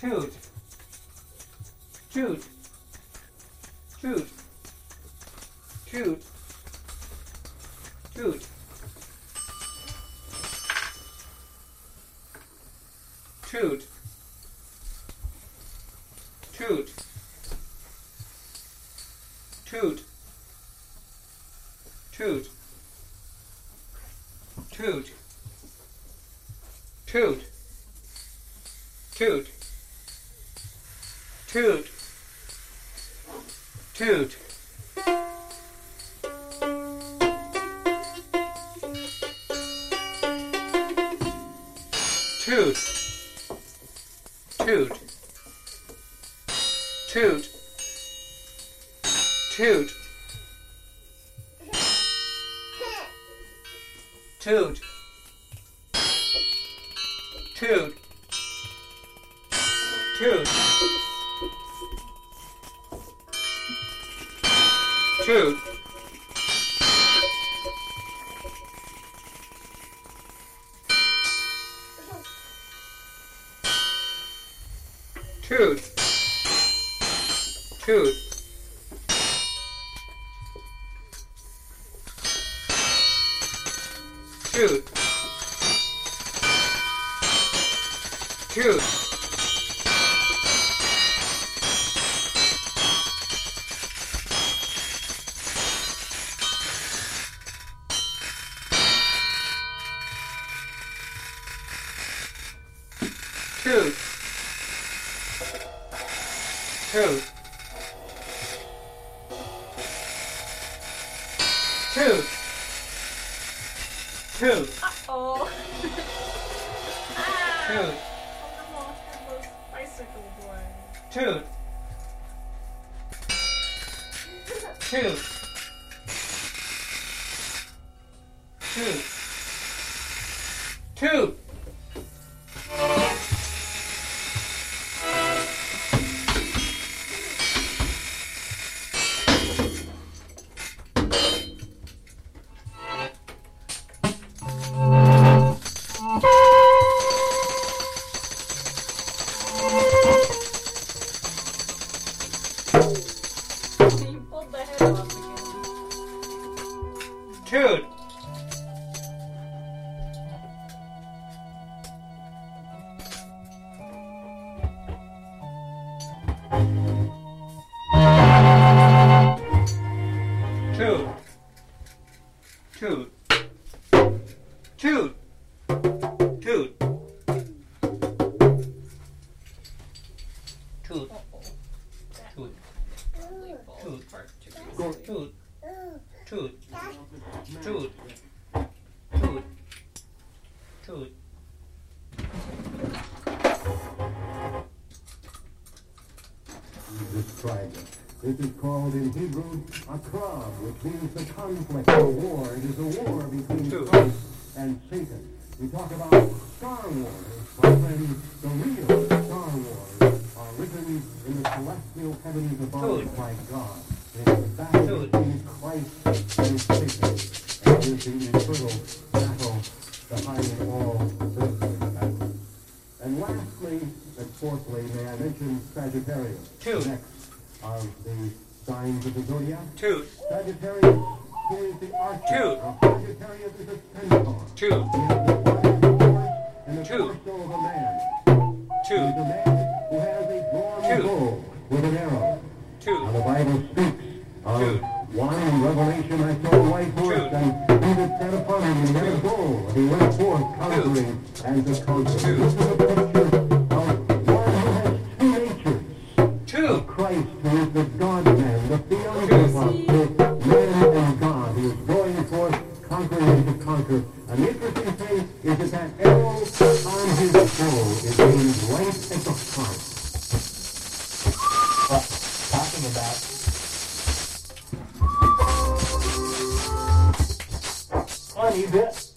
Shoot. Shoot. Shoot. Shoot. Shoot. Shoot. Shoot. Toot. Toot. Toot. Toot. Toot toot, toot. Toot. truth. which means the conflict An interesting thing is that that arrow on his bow is aimed right at the heart. Well, talking about funny bit.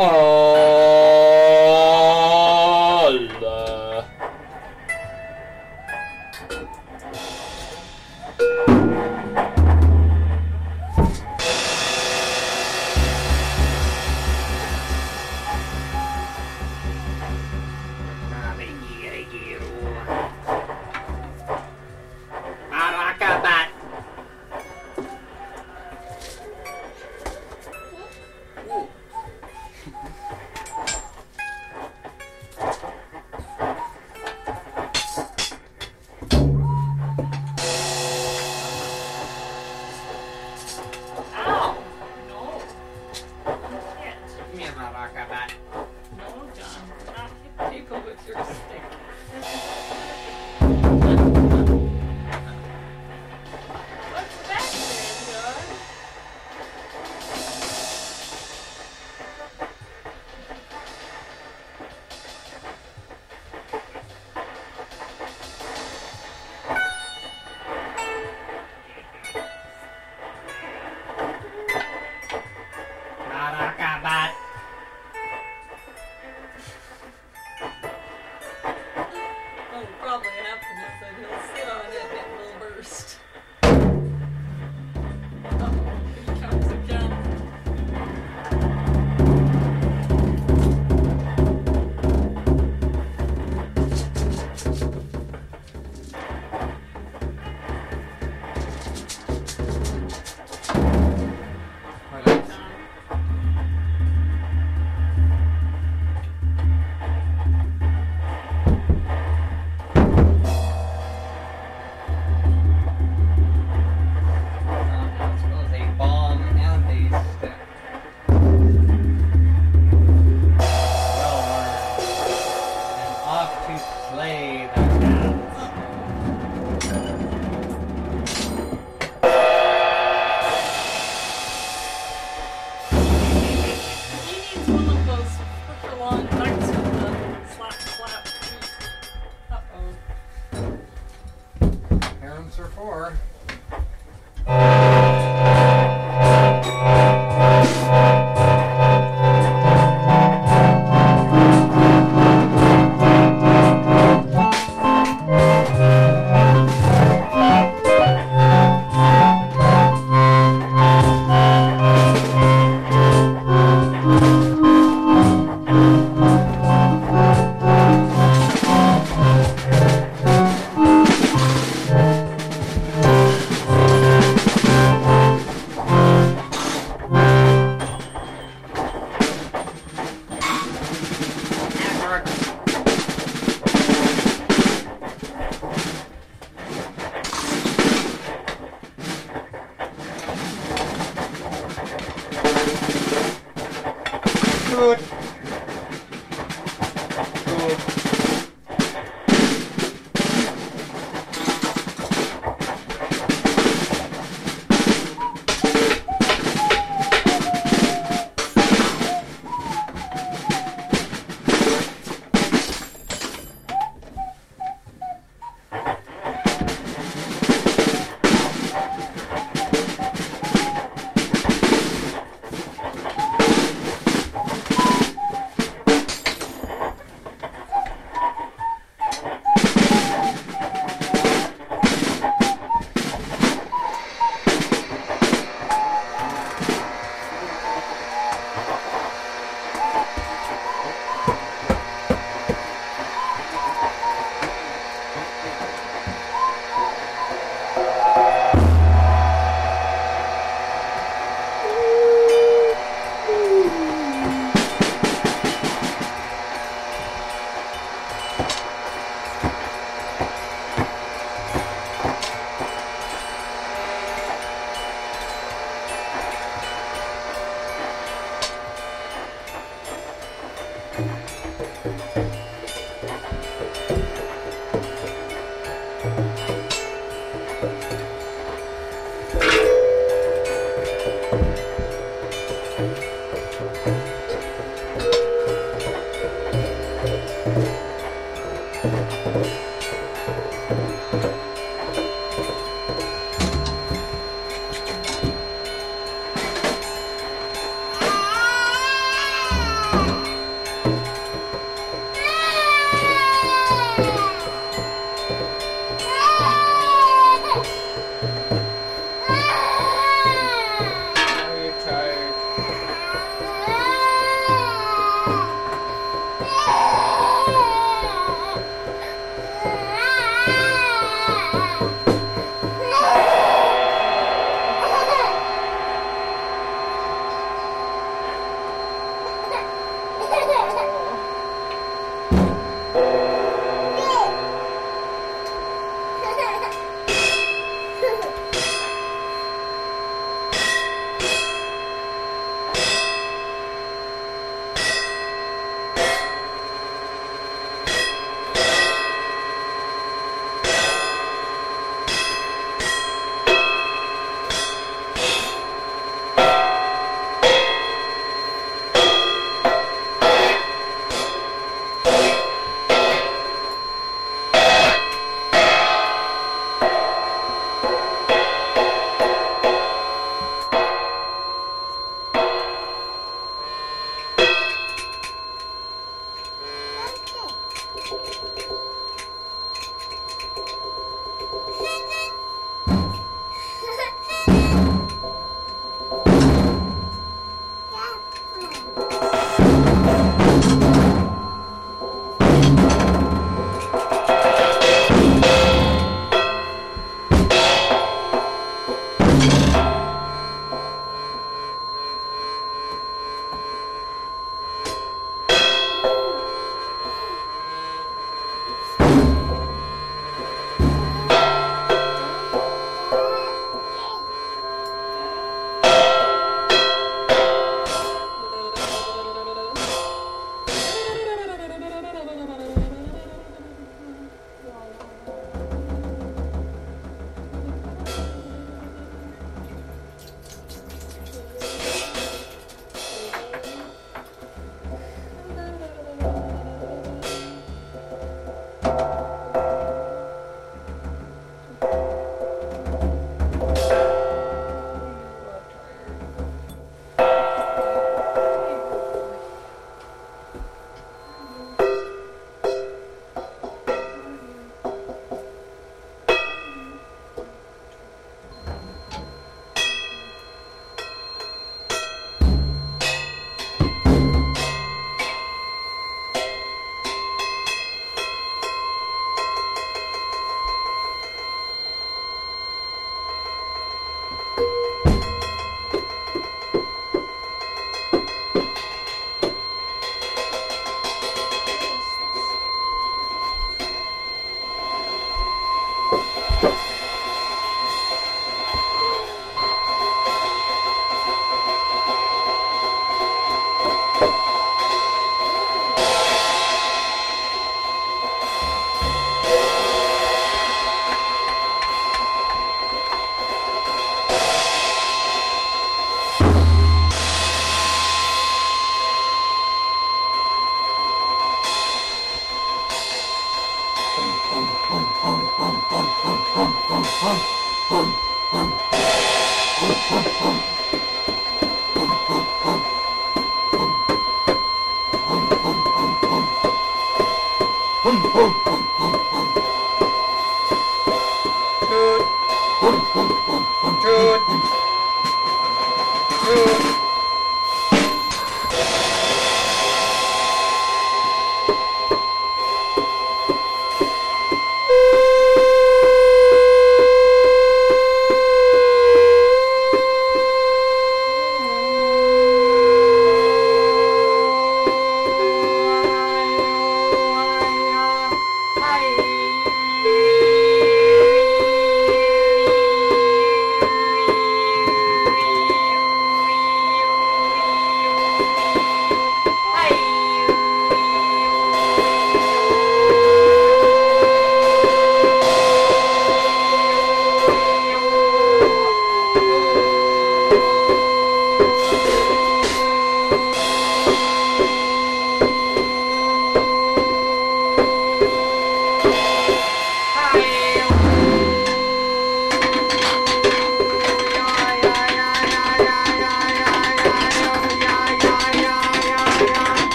Oh.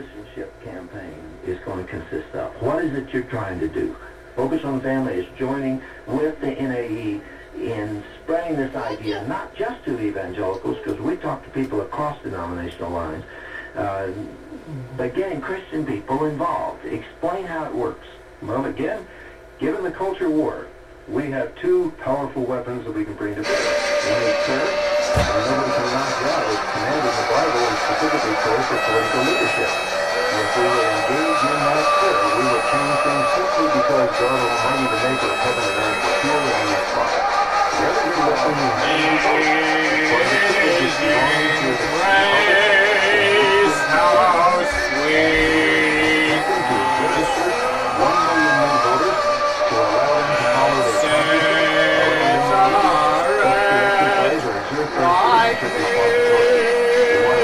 Citizenship campaign is going to consist of. What is it you're trying to do? Focus on Family is joining with the NAE in spreading this idea, not just to evangelicals, because we talk to people across denominational lines, uh, but getting Christian people involved. Explain how it works. Well, again, given the culture war, we have two powerful weapons that we can bring to bear. One is prayer, and nobody can knock that. It's commanded in the Bible and specifically prayer for political leadership. If we will engage in that spirit, we will change things simply because God Almighty, the maker of heaven and earth, is here on that spot. The other good weapon is for the citizens belonging to Praise how sweet We want to have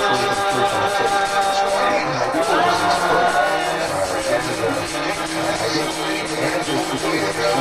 millions being Oh,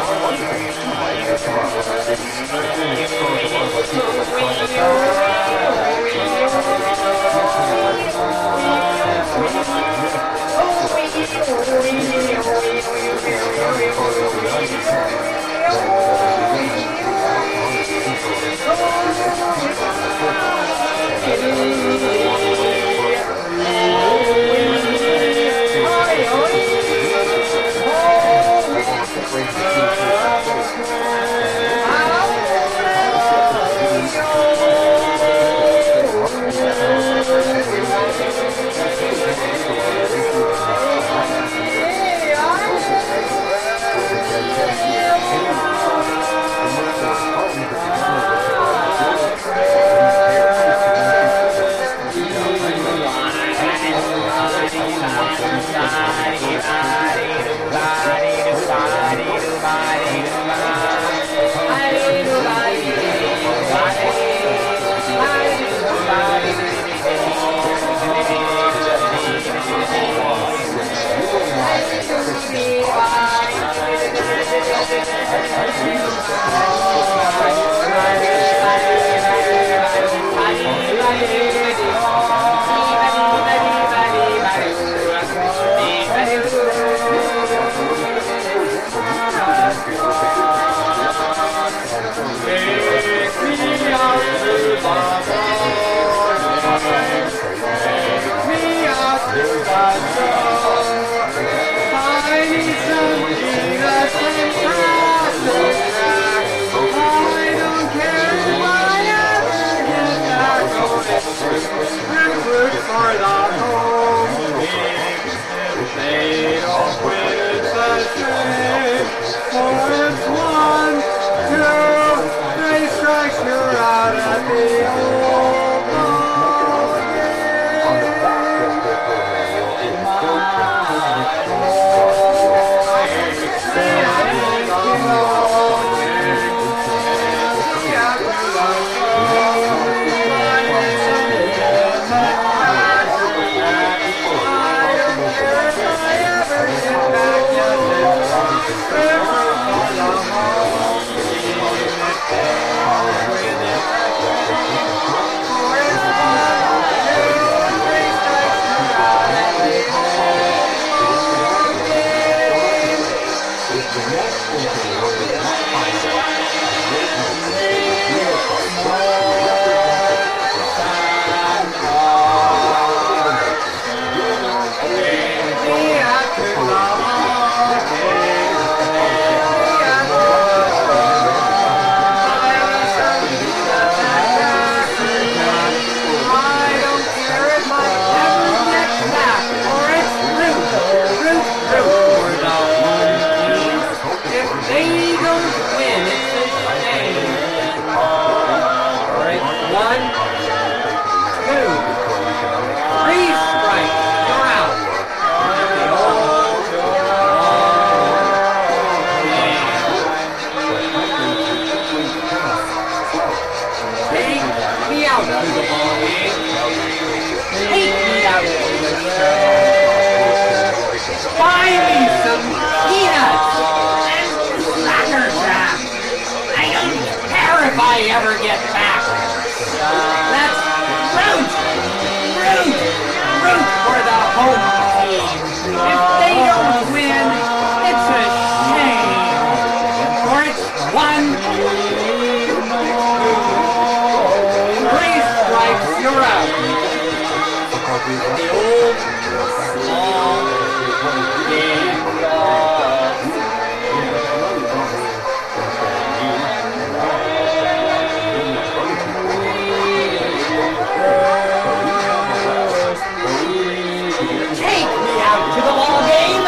out to the ball game.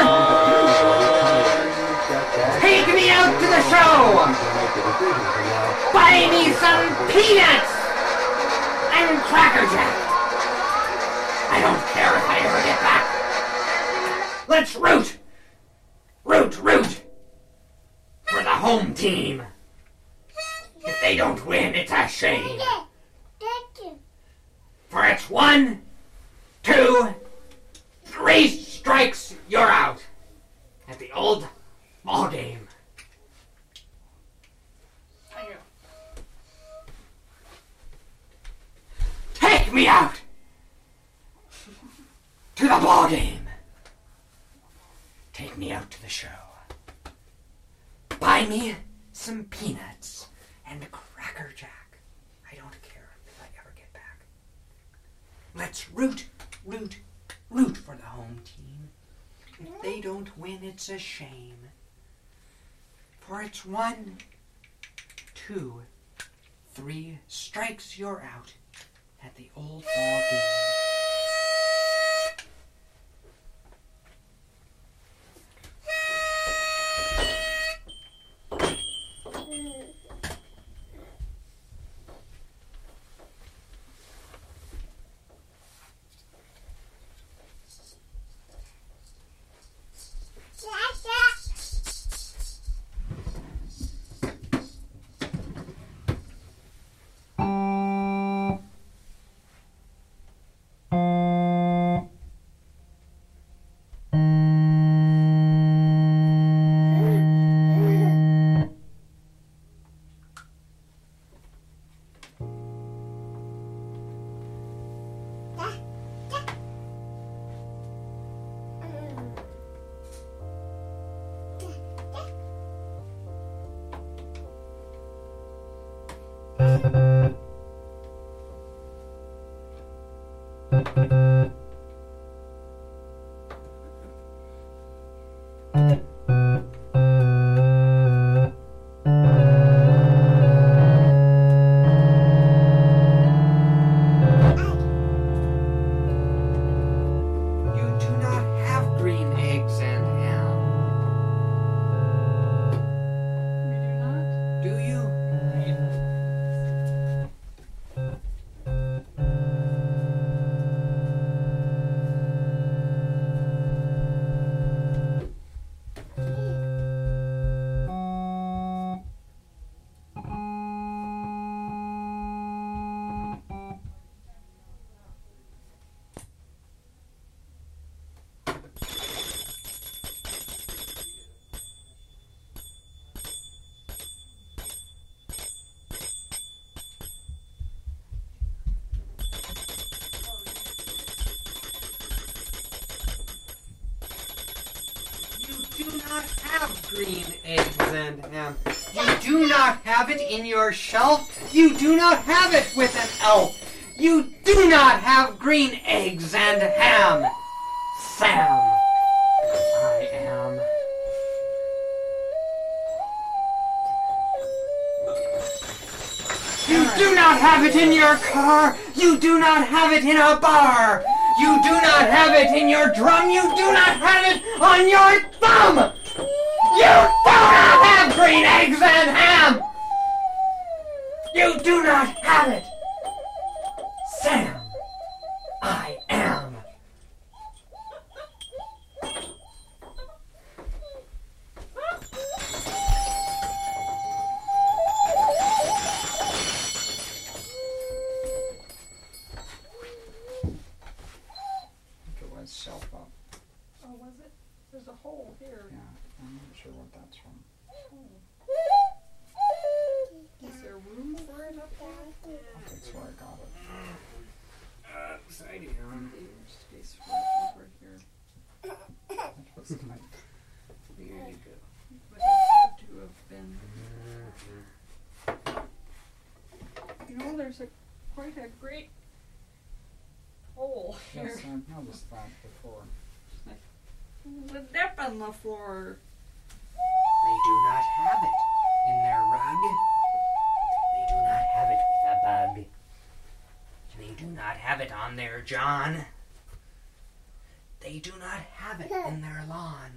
Take me out to the show. Buy me some peanuts and Cracker Jack. I don't care if I ever get back. Let's root, root, root for the home team. If they don't win, it's a shame. For it's one, two, three strikes, you're out. At the old ball game. Take me out to the ball game. Take me out to the show. Buy me some peanuts and a cracker jack. I don't care if I ever get back. Let's root, root, root for the home team. If they don't win, it's a shame. For it's one, two, three strikes, you're out at the old ball game. And ham. You do not have it in your shelf. You do not have it with an elf. You do not have green eggs and ham. Sam. I am. You do not have it in your car. You do not have it in a bar. You do not have it in your drum. You do not have it on your thumb. You green eggs and ham. You do not have it. there you go. What to have been. You know, there's a quite a great hole here. Yes, I've noticed that before. The dip on the floor. They do not have it in their rug. They do not have it with a bug. They do not have it on there, John. They do not have it in their lawn.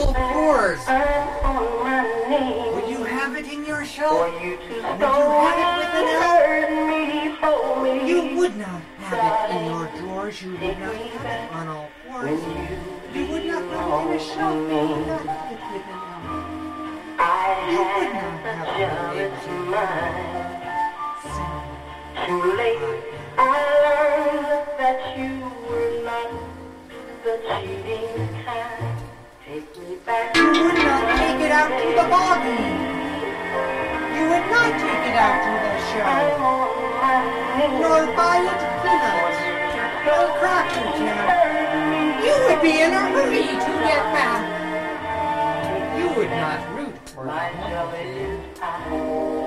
It on all fours? Would you have it in your shelf? Would you have it with an elf? You would not have it in your drawers. You would not have it on all fours. You would not have it in a shelf. You would not have it with an elf. You would not have it with an elf. Too late, I learned that you were not the cheating kind. Take me back. You would not take it out to the ball. You would not take it out to the show. Nor buy it peanuts or cracker jack. You would be in a hurry to get back. You would not root for My them